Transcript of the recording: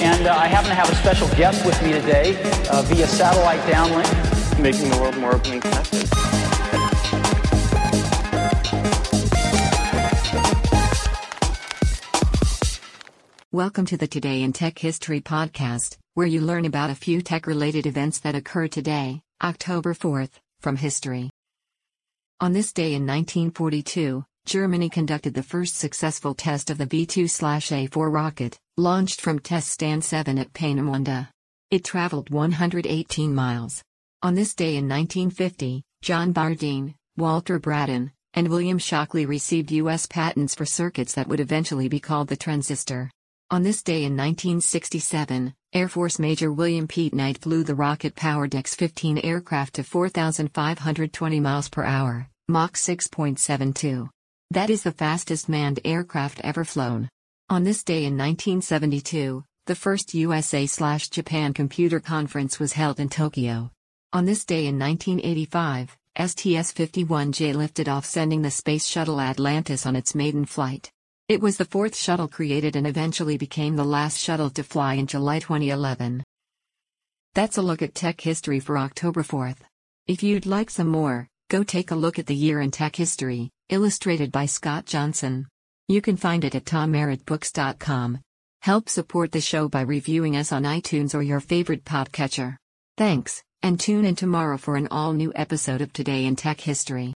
And uh, I happen to have a special guest with me today uh, via satellite downlink. Making the world more open and connected. Welcome to the Today in Tech History podcast, where you learn about a few tech related events that occur today, October 4th, from history. On this day in 1942, Germany conducted the first successful test of the V 2 A4 rocket, launched from Test Stand 7 at Peenemünde. It traveled 118 miles. On this day in 1950, John Bardeen, Walter Brattain, and William Shockley received U.S. patents for circuits that would eventually be called the transistor. On this day in 1967, Air Force Major William Pete Knight flew the rocket-powered X-15 aircraft to 4,520 miles per hour, Mach 6.72. That is the fastest manned aircraft ever flown. On this day in 1972, the first USA-Japan computer conference was held in Tokyo. On this day in 1985, STS-51J lifted off sending the Space Shuttle Atlantis on its maiden flight. It was the fourth shuttle created and eventually became the last shuttle to fly in July 2011. That's a look at tech history for October 4th. If you'd like some more, go take a look at the year in tech history, illustrated by Scott Johnson. You can find it at tommerrittbooks.com. Help support the show by reviewing us on iTunes or your favorite podcatcher. Thanks, and tune in tomorrow for an all new episode of Today in Tech History.